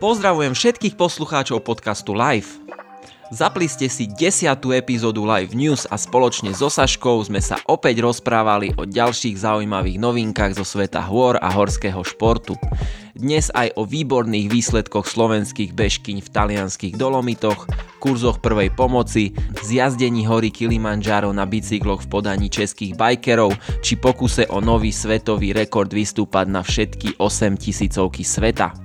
Pozdravujem všetkých poslucháčov podcastu Live. Zapli ste si desiatú epizódu Live News a spoločne so Saškou sme sa opäť rozprávali o ďalších zaujímavých novinkách zo sveta hôr a horského športu. Dnes aj o výborných výsledkoch slovenských bežkyň v talianských Dolomitoch, kurzoch prvej pomoci, zjazdení hory Kilimanjaro na bicykloch v podaní českých bajkerov, či pokuse o nový svetový rekord vystúpať na všetky 8 tisícovky sveta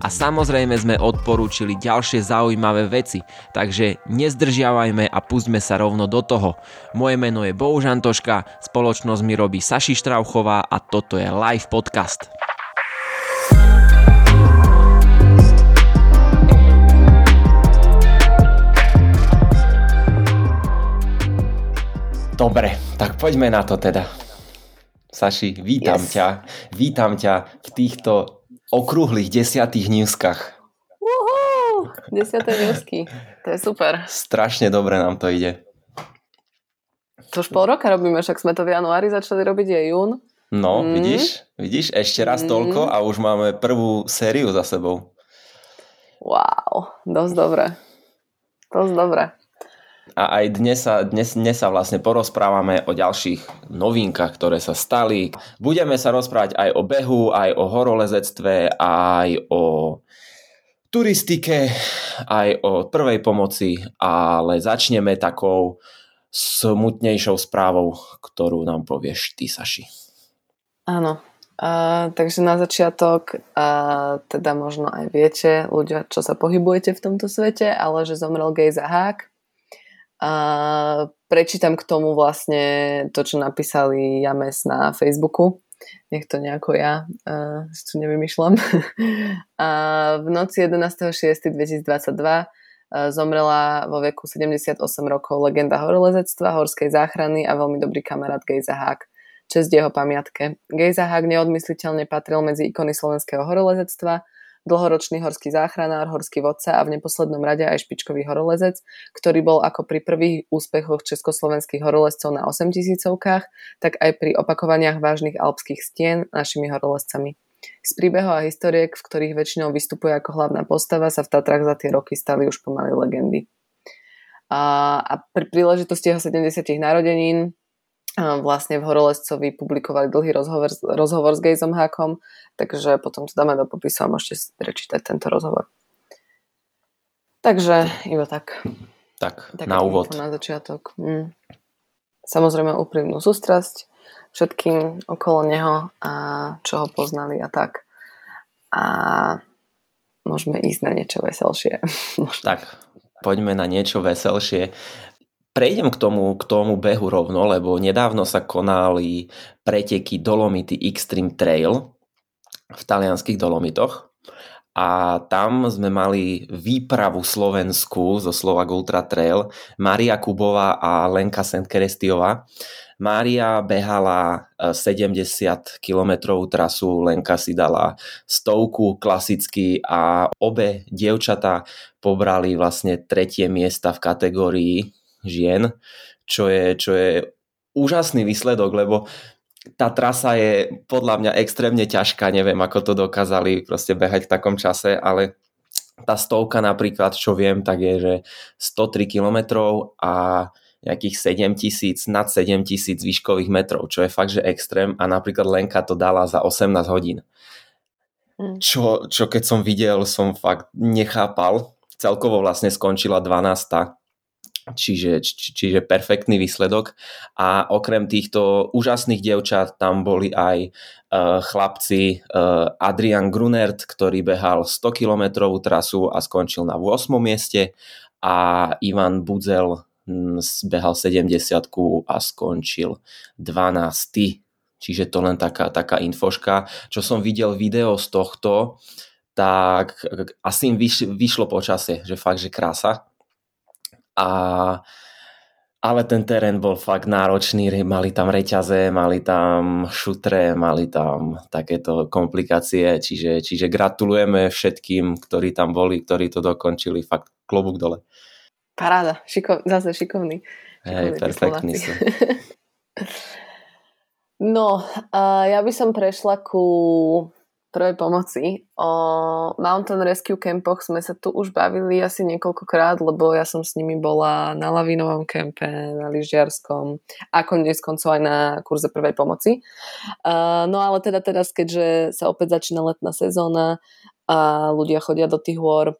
a samozrejme sme odporúčili ďalšie zaujímavé veci, takže nezdržiavajme a pustme sa rovno do toho. Moje meno je Bohužan Toška, spoločnosť mi robí Saši Štrauchová a toto je live podcast. Dobre, tak poďme na to teda. Saši, vítam yes. ťa. Vítam ťa v týchto okrúhlych desiatých newskách. Uhú, desiaté newsky. To je super. Strašne dobre nám to ide. To už pol roka robíme, však sme to v januári začali robiť, je jún. No, mm. vidíš? Vidíš? Ešte raz mm. toľko a už máme prvú sériu za sebou. Wow, dosť dobre. Dosť dobre. A aj dnes sa, dnes, dnes sa vlastne porozprávame o ďalších novinkách, ktoré sa stali. Budeme sa rozprávať aj o behu, aj o horolezectve, aj o turistike, aj o prvej pomoci, ale začneme takou smutnejšou správou, ktorú nám povieš ty, Saši. Áno, Uh, takže na začiatok, uh, teda možno aj viete, ľudia, čo sa pohybujete v tomto svete, ale že zomrel Gejza Hák, a prečítam k tomu vlastne to, čo napísali James na Facebooku. Nech to nejako ja uh, si tu nevymýšľam. a v noci 11.6.2022 uh, zomrela vo veku 78 rokov legenda horolezectva, horskej záchrany a veľmi dobrý kamarát Gejza Hák. Čest jeho pamiatke. Gejza Hák neodmysliteľne patril medzi ikony slovenského horolezectva, dlhoročný horský záchranár, horský vodca a v neposlednom rade aj špičkový horolezec, ktorý bol ako pri prvých úspechoch československých horolezcov na 8 tisícovkách, tak aj pri opakovaniach vážnych alpských stien našimi horolezcami. Z príbehov a historiek, v ktorých väčšinou vystupuje ako hlavná postava, sa v Tatrách za tie roky stali už pomaly legendy. A pri príležitosti jeho 70. narodenín vlastne v Horolescovi publikovali dlhý rozhovor, rozhovor s Gejzom Hákom, takže potom to dáme do popisu a môžete prečítať tento rozhovor. Takže iba tak. Tak, tak na úvod. Na začiatok. Mm. Samozrejme úprimnú sústrasť všetkým okolo neho a čo ho poznali a tak. A môžeme ísť na niečo veselšie. tak, poďme na niečo veselšie. Prejdem k tomu, k tomu behu rovno, lebo nedávno sa konali preteky Dolomity Extreme Trail v talianských Dolomitoch a tam sme mali výpravu Slovensku zo Slovak Ultra Trail Maria Kubová a Lenka Sentkerestiová. Mária behala 70 km trasu, Lenka si dala stovku klasicky a obe dievčatá pobrali vlastne tretie miesta v kategórii žien, čo je, čo je úžasný výsledok, lebo tá trasa je podľa mňa extrémne ťažká, neviem ako to dokázali proste behať v takom čase, ale tá stovka napríklad, čo viem, tak je, že 103 km a nejakých 7 tisíc, nad 7 tisíc výškových metrov, čo je fakt, že extrém a napríklad Lenka to dala za 18 hodín. Mm. Čo, čo keď som videl, som fakt nechápal. Celkovo vlastne skončila 12 Čiže, či, čiže perfektný výsledok. A okrem týchto úžasných dievčat tam boli aj uh, chlapci uh, Adrian Grunert, ktorý behal 100 km trasu a skončil na 8. mieste a Ivan Budzel behal 70 a skončil 12. Čiže to len taká, taká infoška. Čo som videl video z tohto, tak asi im vyš, vyšlo počasie, že fakt, že krása a ale ten terén bol fakt náročný, mali tam reťaze, mali tam šutre, mali tam takéto komplikácie, čiže, čiže gratulujeme všetkým, ktorí tam boli, ktorí to dokončili, fakt klobúk dole. Paráda, Šiko, zase šikovný. Hej, perfektný sú. no, ja by som prešla ku prvej pomoci. O Mountain Rescue Campoch sme sa tu už bavili asi niekoľkokrát, lebo ja som s nimi bola na lavinovom kempe, na lyžiarskom a konec koncov aj na kurze prvej pomoci. Uh, no ale teda teraz, keďže sa opäť začína letná sezóna a ľudia chodia do tých hôr,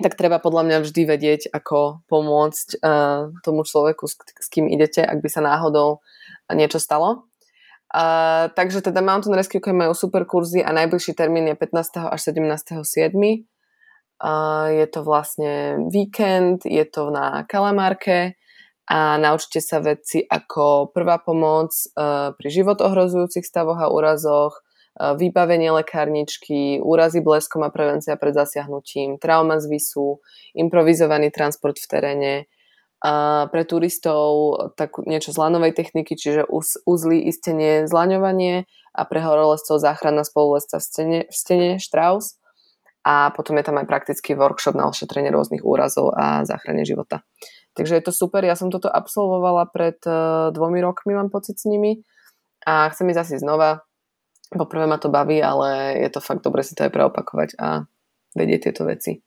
tak treba podľa mňa vždy vedieť, ako pomôcť uh, tomu človeku, s, s kým idete, ak by sa náhodou niečo stalo. Uh, takže teda Mountain Rescue Camp majú super kurzy a najbližší termín je 15. až 17. 7. Uh, je to vlastne víkend, je to na Kalamarke a naučite sa veci ako prvá pomoc uh, pri život ohrozujúcich stavoch a úrazoch, uh, vybavenie lekárničky, úrazy bleskom a prevencia pred zasiahnutím, trauma z visu, improvizovaný transport v teréne, a pre turistov tak niečo z lanovej techniky, čiže uz, uzly, istenie, zlaňovanie a pre horolezcov záchrana spolulezca v stene, v stene Strauss. A potom je tam aj praktický workshop na ošetrenie rôznych úrazov a záchrane života. Takže je to super. Ja som toto absolvovala pred uh, dvomi rokmi, mám pocit s nimi. A chcem ísť asi znova. Poprvé ma to baví, ale je to fakt dobre si to aj preopakovať a vedieť tieto veci.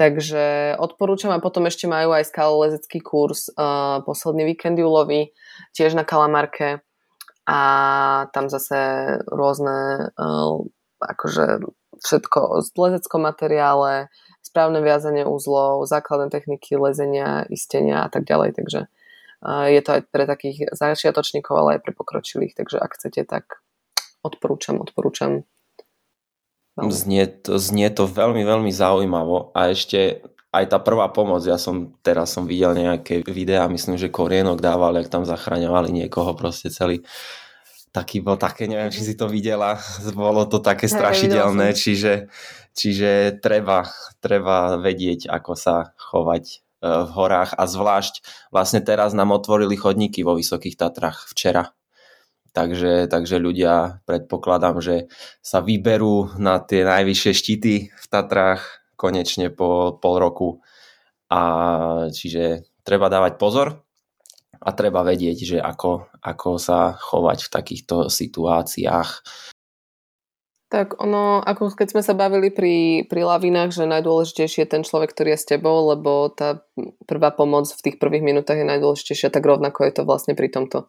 Takže odporúčam a potom ešte majú aj skalolezecký kurz uh, posledný víkend júlový, tiež na Kalamarke a tam zase rôzne uh, akože všetko z lezeckom materiále, správne viazanie úzlov, základné techniky lezenia, istenia a tak ďalej. Takže je to aj pre takých začiatočníkov, ale aj pre pokročilých. Takže ak chcete, tak odporúčam, odporúčam Znie to, znie to veľmi, veľmi zaujímavo. A ešte aj tá prvá pomoc, ja som teraz som videl nejaké videá, myslím, že Korienok dával, jak tam zachraňovali niekoho proste celý. Taký bol také, neviem, či si to videla, bolo to také strašidelné, čiže, čiže treba, treba vedieť, ako sa chovať e, v horách. A zvlášť vlastne teraz nám otvorili chodníky vo Vysokých Tatrach včera Takže, takže ľudia predpokladám, že sa vyberú na tie najvyššie štíty v Tatrách konečne po pol roku. A čiže treba dávať pozor a treba vedieť, že ako, ako sa chovať v takýchto situáciách. Tak ono, ako keď sme sa bavili pri, pri lavinách, že najdôležitejší je ten človek, ktorý je s tebou, lebo tá prvá pomoc v tých prvých minútach je najdôležitejšia, tak rovnako je to vlastne pri tomto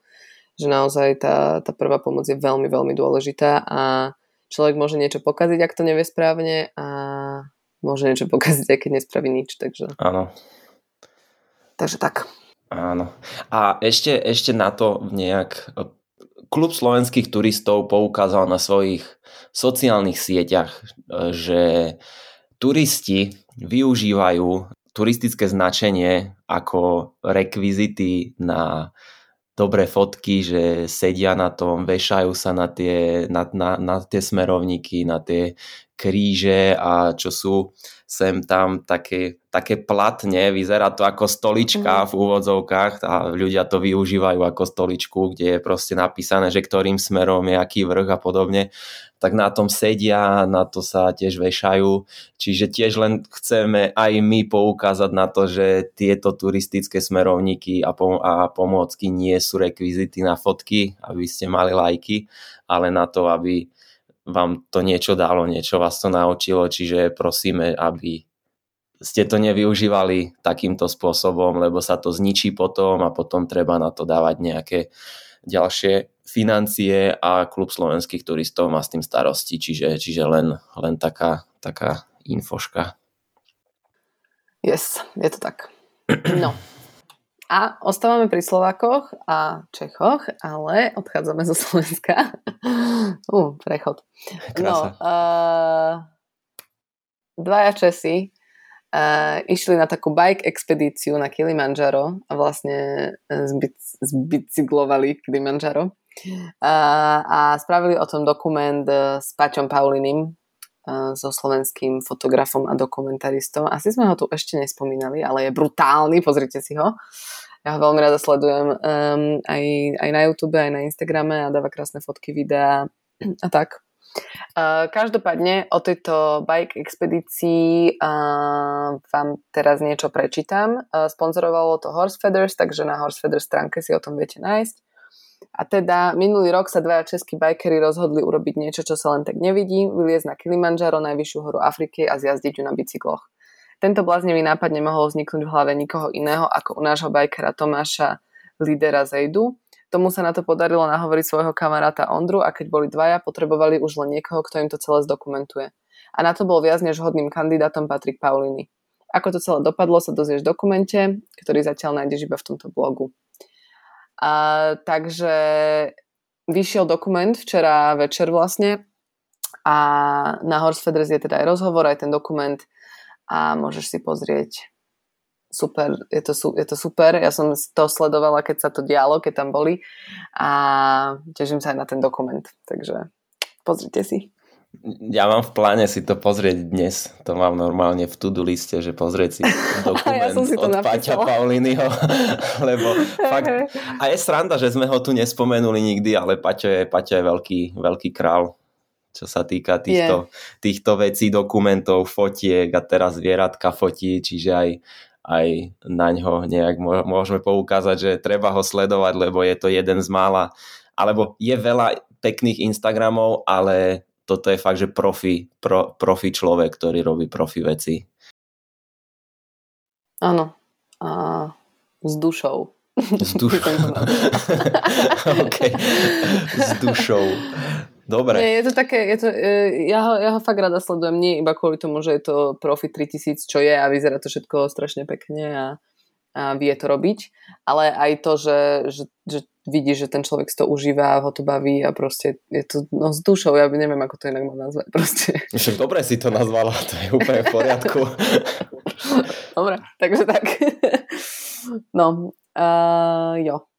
že naozaj tá, tá prvá pomoc je veľmi, veľmi dôležitá a človek môže niečo pokaziť, ak to nevie správne a môže niečo pokaziť, aj keď nespraví nič. Takže... Áno. Takže tak. Áno. A ešte, ešte na to nejak klub slovenských turistov poukázal na svojich sociálnych sieťach, že turisti využívajú turistické značenie ako rekvizity na dobré fotky, že sedia na tom, vešajú sa na tie, na, na, na tie smerovníky, na tie kríže a čo sú sem tam také, také platne, vyzerá to ako stolička mhm. v úvodzovkách a ľudia to využívajú ako stoličku, kde je proste napísané, že ktorým smerom je aký vrch a podobne, tak na tom sedia, na to sa tiež vešajú, čiže tiež len chceme aj my poukázať na to, že tieto turistické smerovníky a, pom- a pomôcky nie sú rekvizity na fotky, aby ste mali lajky, ale na to, aby vám to niečo dalo, niečo vás to naučilo, čiže prosíme, aby ste to nevyužívali takýmto spôsobom, lebo sa to zničí potom a potom treba na to dávať nejaké ďalšie financie a klub slovenských turistov má s tým starosti, čiže, čiže len, len taká, taká infoška. Yes, je to tak. No, a ostávame pri Slovákoch a Čechoch, ale odchádzame zo Slovenska. uh, prechod. Krása. No, uh, dvaja Česi uh, išli na takú bike expedíciu na Kilimanjaro a vlastne zbic- zbicyklovali Kilimanjaro. Uh, a spravili o tom dokument s Paťom Paulinim, uh, so slovenským fotografom a dokumentaristom. Asi sme ho tu ešte nespomínali, ale je brutálny, pozrite si ho. Ja ho veľmi rada sledujem um, aj, aj na YouTube, aj na Instagrame a dáva krásne fotky, videá a tak. Uh, každopádne o tejto bike expedícii uh, vám teraz niečo prečítam. Uh, sponzorovalo to Horse Feathers, takže na Horse Feathers stránke si o tom viete nájsť. A teda minulý rok sa dvaja českí bajkery rozhodli urobiť niečo, čo sa len tak nevidí, vyliezť na Kilimanjaro, najvyššiu horu Afriky a zjazdiť ju na bicykloch. Tento bláznivý nápad nemohol vzniknúť v hlave nikoho iného ako u nášho bajkera Tomáša lídera Zejdu. Tomu sa na to podarilo nahovoriť svojho kamaráta Ondru a keď boli dvaja, potrebovali už len niekoho, kto im to celé zdokumentuje. A na to bol viac než hodným kandidátom Patrik Pauliny. Ako to celé dopadlo, sa dozvieš v dokumente, ktorý zatiaľ nájdeš iba v tomto blogu. A, takže vyšiel dokument včera večer vlastne a na Horsefeders je teda aj rozhovor, aj ten dokument a môžeš si pozrieť super, je to, je to super. Ja som to sledovala, keď sa to dialo, keď tam boli a teším sa aj na ten dokument. Takže pozrite si. Ja mám v pláne si to pozrieť dnes. To mám normálne v to-do liste, že pozrieť si dokument ja si od napísala. Paťa Pauliniho. Lebo fakt, a je sranda, že sme ho tu nespomenuli nikdy, ale Paťo je, Paťo je veľký, veľký král čo sa týka týchto, yeah. týchto vecí, dokumentov, fotiek a teraz zvieratka fotí, čiže aj, aj na ňo nejak môžeme poukázať, že treba ho sledovať, lebo je to jeden z mála, alebo je veľa pekných Instagramov, ale toto je fakt, že profi, pro, profi človek, ktorý robí profi veci. Áno. A s dušou. S dušou. okay. S dušou. Dobre. Nie, je to také, je to, e, ja, ho, ja ho fakt rada sledujem, nie iba kvôli tomu, že je to Profi 3000, čo je a vyzerá to všetko strašne pekne a, a vie to robiť, ale aj to, že, že, že vidíš, že ten človek si to užíva, ho to baví a proste je to no, s dušou, ja neviem, ako to inak mám nazvať. Proste. Však dobre si to nazvala, to je úplne v poriadku. dobre, takže tak. no, uh, jo.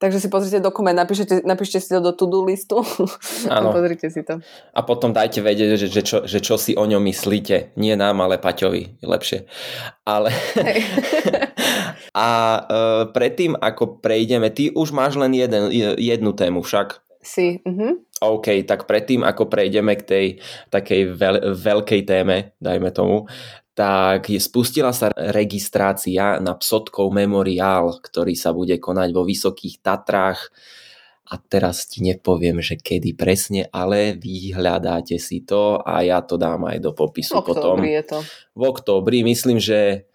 Takže si pozrite dokument, napíšte, napíšte si to do to-do listu a pozrite si to. A potom dajte vedieť, že, že, čo, že čo si o ňom myslíte. Nie nám, ale Paťovi. Lepšie. Ale... a uh, predtým, ako prejdeme, ty už máš len jeden, jednu tému však. Si. Uh-huh. OK, tak predtým, ako prejdeme k tej takej veľ, veľkej téme, dajme tomu, tak spustila sa registrácia na Psotkov memoriál, ktorý sa bude konať vo Vysokých Tatrách. A teraz ti nepoviem, že kedy presne, ale vyhľadáte si to a ja to dám aj do popisu v potom. je to. V októbri, myslím, že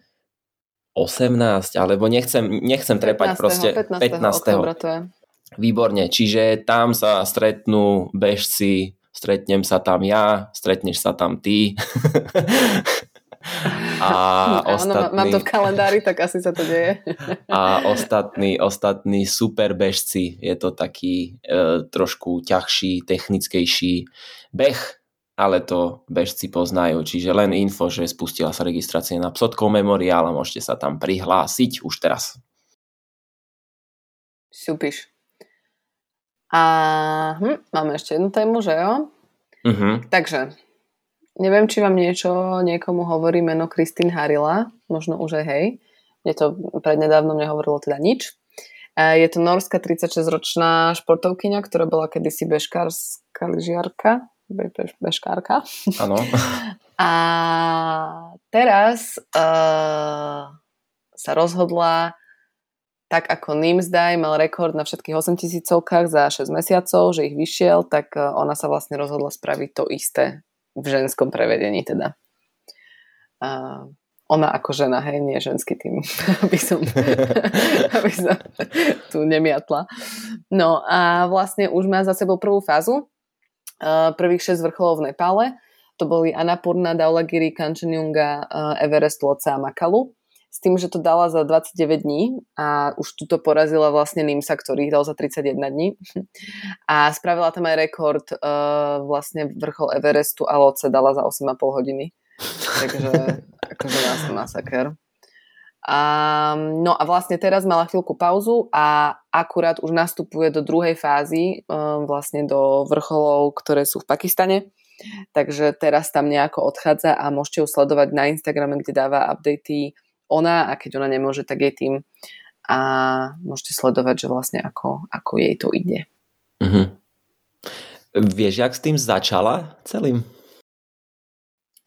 18, alebo nechcem, nechcem 15. trepať proste 15. 15. to je. Výborne, čiže tam sa stretnú bežci, stretnem sa tam ja, stretneš sa tam ty. A ostatní, Áno, mám to v kalendári, tak asi sa to deje. a ostatní, ostatní super bežci, je to taký e, trošku ťažší, technickejší beh, ale to bežci poznajú. Čiže len info, že spustila sa registrácia na Psotkov memoriál a môžete sa tam prihlásiť už teraz. Súpiš. A hm, máme ešte jednu tému, že jo? Uh-huh. Takže Neviem, či vám niečo niekomu hovorí meno Kristín Harila, možno už aj hej. Mne to prednedávno nehovorilo teda nič. Je to norská 36-ročná športovkyňa, ktorá bola kedysi bežkárska lyžiarka. Be, be, bežkárka. Áno. A teraz uh, sa rozhodla tak ako Nimsdaj mal rekord na všetkých 8 tisícovkách za 6 mesiacov, že ich vyšiel, tak ona sa vlastne rozhodla spraviť to isté v ženskom prevedení teda. A ona ako žena, hej, nie ženský tým, aby som, aby som tu nemiatla. No a vlastne už má za sebou prvú fázu, prvých 6 vrcholov v Nepále, to boli Annapurna, Daulagiri, Kanchenjunga, Everest, Lhotse a Makalu s tým, že to dala za 29 dní a už tuto porazila vlastne Nimsa, ktorý ich dal za 31 dní. A spravila tam aj rekord uh, vlastne vrchol Everestu a Loce dala za 8,5 hodiny. Takže akože nás masaker. A, no a vlastne teraz mala chvíľku pauzu a akurát už nastupuje do druhej fázy, um, vlastne do vrcholov, ktoré sú v Pakistane. Takže teraz tam nejako odchádza a môžete ju sledovať na Instagrame, kde dáva updaty ona a keď ona nemôže, tak jej tým a môžete sledovať, že vlastne ako, ako jej to ide. Mm-hmm. Vieš, jak s tým začala celým?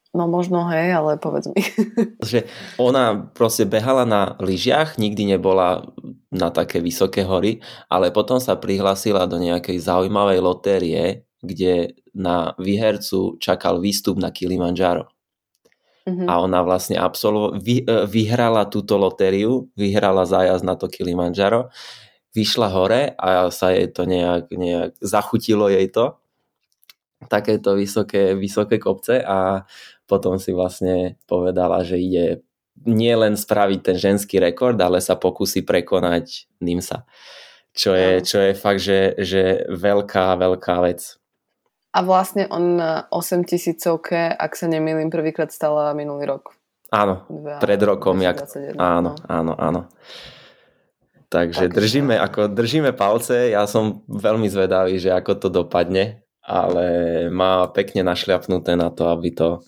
No možno hej, ale povedz mi. že ona proste behala na lyžiach, nikdy nebola na také vysoké hory, ale potom sa prihlásila do nejakej zaujímavej lotérie, kde na výhercu čakal výstup na Kilimanjaro. Mm-hmm. A ona vlastne absolvo- vy, e, vyhrala túto lotériu, vyhrala zájazd na to Kilimanjaro, vyšla hore a sa jej to nejak, nejak zachutilo jej to takéto vysoké, vysoké kopce a potom si vlastne povedala, že ide nie len spraviť ten ženský rekord, ale sa pokusí prekonať Nimsa. Čo je, čo je fakt, že, že veľká, veľká vec. A vlastne on 8 tisícovke, ak sa nemýlim, prvýkrát stala minulý rok. Áno, pred rokom. Jak... Áno, no. áno, áno. Takže, Takže držíme, ako držíme palce, ja som veľmi zvedavý, že ako to dopadne ale má pekne našľapnuté na to, aby to,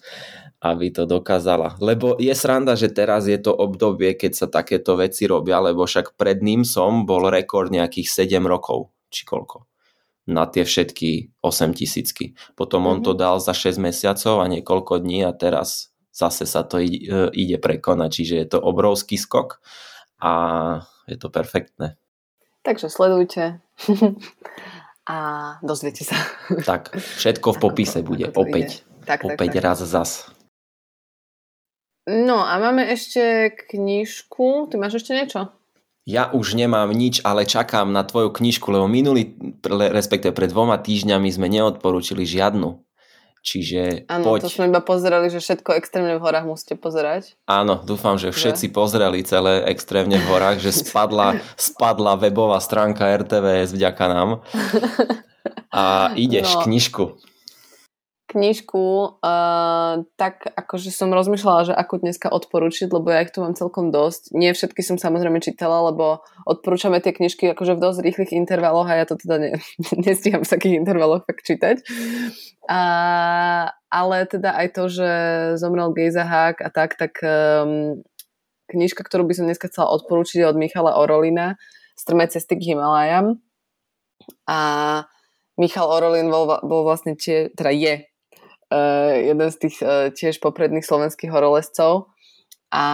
aby to dokázala. Lebo je sranda, že teraz je to obdobie, keď sa takéto veci robia, lebo však pred ním som bol rekord nejakých 7 rokov, či koľko na tie všetky 8 tisícky. Potom on to mhm. dal za 6 mesiacov a niekoľko dní a teraz zase sa to ide, ide prekonať, čiže je to obrovský skok a je to perfektné. Takže sledujte. a dozviete sa. Tak, všetko v popise bude opäť. Tak, opäť tak, raz tak. zas. No a máme ešte knižku. Ty máš ešte niečo? Ja už nemám nič, ale čakám na tvoju knižku, lebo minulý, respektíve pred dvoma týždňami sme neodporúčili žiadnu. Čiže Áno, poď. to sme iba pozerali, že všetko extrémne v horách musíte pozerať. Áno, dúfam, že všetci že? pozreli celé extrémne v horách, že spadla, spadla webová stránka RTVS vďaka nám. A ideš no. knižku knižku, uh, tak akože som rozmýšľala, že ako dneska odporučiť, lebo ja ich tu mám celkom dosť. Nie všetky som samozrejme čítala, lebo odporúčame tie knižky akože v dosť rýchlych intervaloch a ja to teda ne, nestíham v takých intervaloch tak čítať. A, ale teda aj to, že zomrel Gejza Hák a tak, tak um, knižka, ktorú by som dneska chcela odporúčiť je od Michala Orolina Strmé cesty k Himalajam. A Michal Orolin bol, bol vlastne tie, teda je jeden z tých uh, tiež popredných slovenských horolezcov a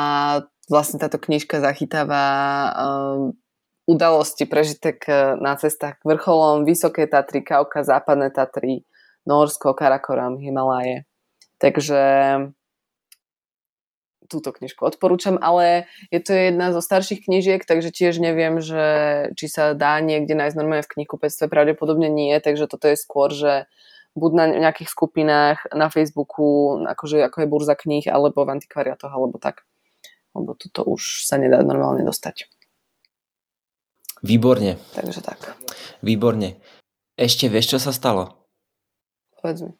vlastne táto knižka zachytáva uh, udalosti, prežitek na cestách k vrcholom Vysoké Tatry, Kauka, Západné Tatry, Norsko, Karakoram, Himalaje. Takže túto knižku odporúčam, ale je to jedna zo starších knižiek, takže tiež neviem, že či sa dá niekde nájsť normálne v knihkupectve, pravdepodobne nie, takže toto je skôr, že buď na nejakých skupinách na Facebooku, akože ako je burza kníh, alebo v antikvariatoch, alebo tak. Lebo toto už sa nedá normálne dostať. Výborne. Takže tak. Výborne. Ešte vieš, čo sa stalo? Povedz mi.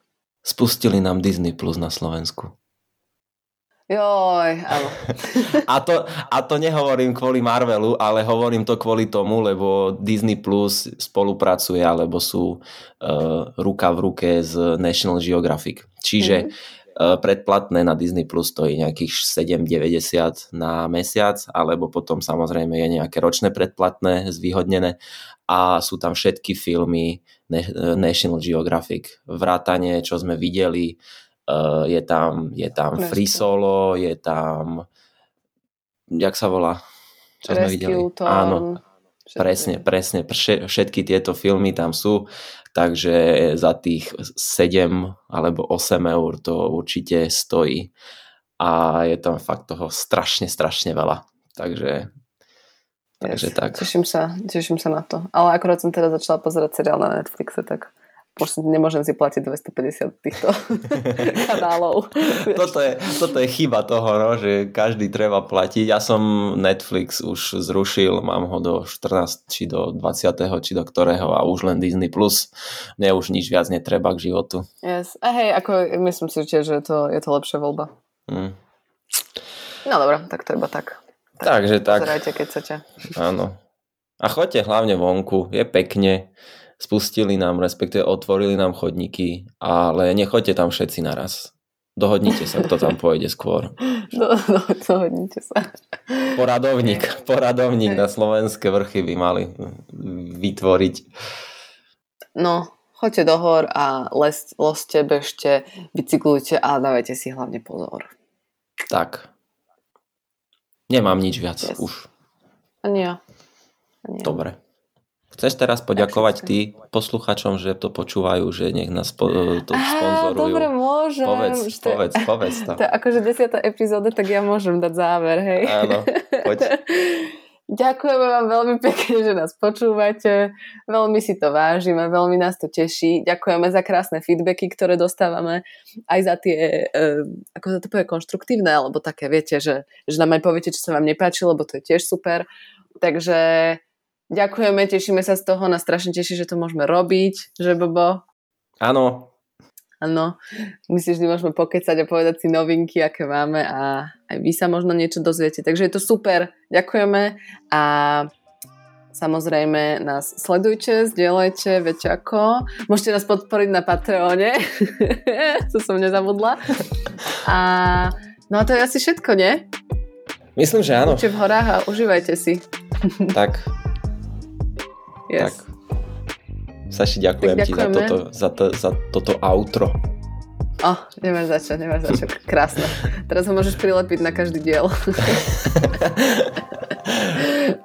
Spustili nám Disney Plus na Slovensku. Joj, áno. a, to, a to nehovorím kvôli Marvelu, ale hovorím to kvôli tomu, lebo Disney Plus spolupracuje, alebo sú uh, ruka v ruke s National Geographic. Čiže mm-hmm. uh, predplatné na Disney Plus stojí nejakých 7,90 na mesiac, alebo potom samozrejme je nejaké ročné predplatné, zvýhodnené a sú tam všetky filmy National Geographic. Vrátanie, čo sme videli, Uh, je tam, je tam Free Solo, je tam jak sa volá? Čo Rescue, sme videli? Tom, Áno, všetky. presne, presne. Všetky tieto filmy tam sú, takže za tých 7 alebo 8 eur to určite stojí. A je tam fakt toho strašne, strašne veľa. Takže Takže yes, tak. Teším sa, teším sa na to. Ale akorát som teda začala pozerať seriál na Netflixe, tak už nemôžem si platiť 250 týchto kanálov. toto, je, toto je chyba toho, no, že každý treba platiť. Ja som Netflix už zrušil, mám ho do 14 či do 20. či do ktorého a už len Disney+. Plus. Mne už nič viac netreba k životu. Yes. A hej, ako myslím si tiež, že to, je to lepšia voľba. Mm. No dobré, tak to iba tak. tak Takže tak. Pozerajte, keď chcete. Áno. A choďte hlavne vonku, je pekne spustili nám, respektíve otvorili nám chodníky, ale nechoďte tam všetci naraz. Dohodnite sa, kto tam pôjde skôr. Do, do, dohodnite sa. Poradovník, poradovník na slovenské vrchy by mali vytvoriť. No, choďte do hor a les, loste, bežte, bicyklujte a dávajte si hlavne pozor. Tak. Nemám nič viac Yes. už. Ani ja. Ani ja. Dobre. Chceš teraz poďakovať ty posluchačom, že to počúvajú, že nech nás po, to Á, sponzorujú? dobre, môžem. Povedz, Že to povedz, povedz to. To je akože desiatá epizóda, tak ja môžem dať záver, hej. Áno, poď. Ďakujeme vám veľmi pekne, že nás počúvate. Veľmi si to vážime, veľmi nás to teší. Ďakujeme za krásne feedbacky, ktoré dostávame. Aj za tie, eh, ako sa to povie, konštruktívne, alebo také, viete, že, že nám aj poviete, čo sa vám nepáči, lebo to je tiež super. Takže ďakujeme, tešíme sa z toho. Nás strašne teší, že to môžeme robiť, že Bobo? Áno, Áno, my si vždy môžeme pokecať a povedať si novinky, aké máme a aj vy sa možno niečo dozviete. Takže je to super, ďakujeme a samozrejme nás sledujte, zdieľajte, viete ako. Môžete nás podporiť na Patreone, to som nezabudla. A no a to je asi všetko, nie? myslím, že áno. Buďte v horách a užívajte si. Tak, Yes. tak. Saši, ďakujem Tak ti za ďakujeme. toto, za, to, za toto outro. Oh, nemáš za čo, nemáš za čo. Krásne. Teraz ho môžeš prilepiť na každý diel.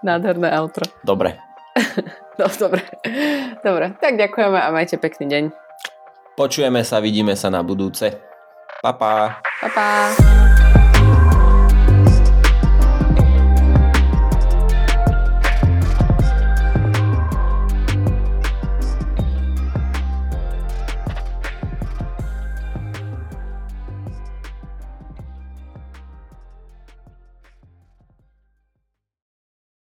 Nádherné outro. Dobre. No, dobre. Dobre, tak ďakujeme a majte pekný deň. Počujeme sa, vidíme sa na budúce. Pa, pa. Pa, pa.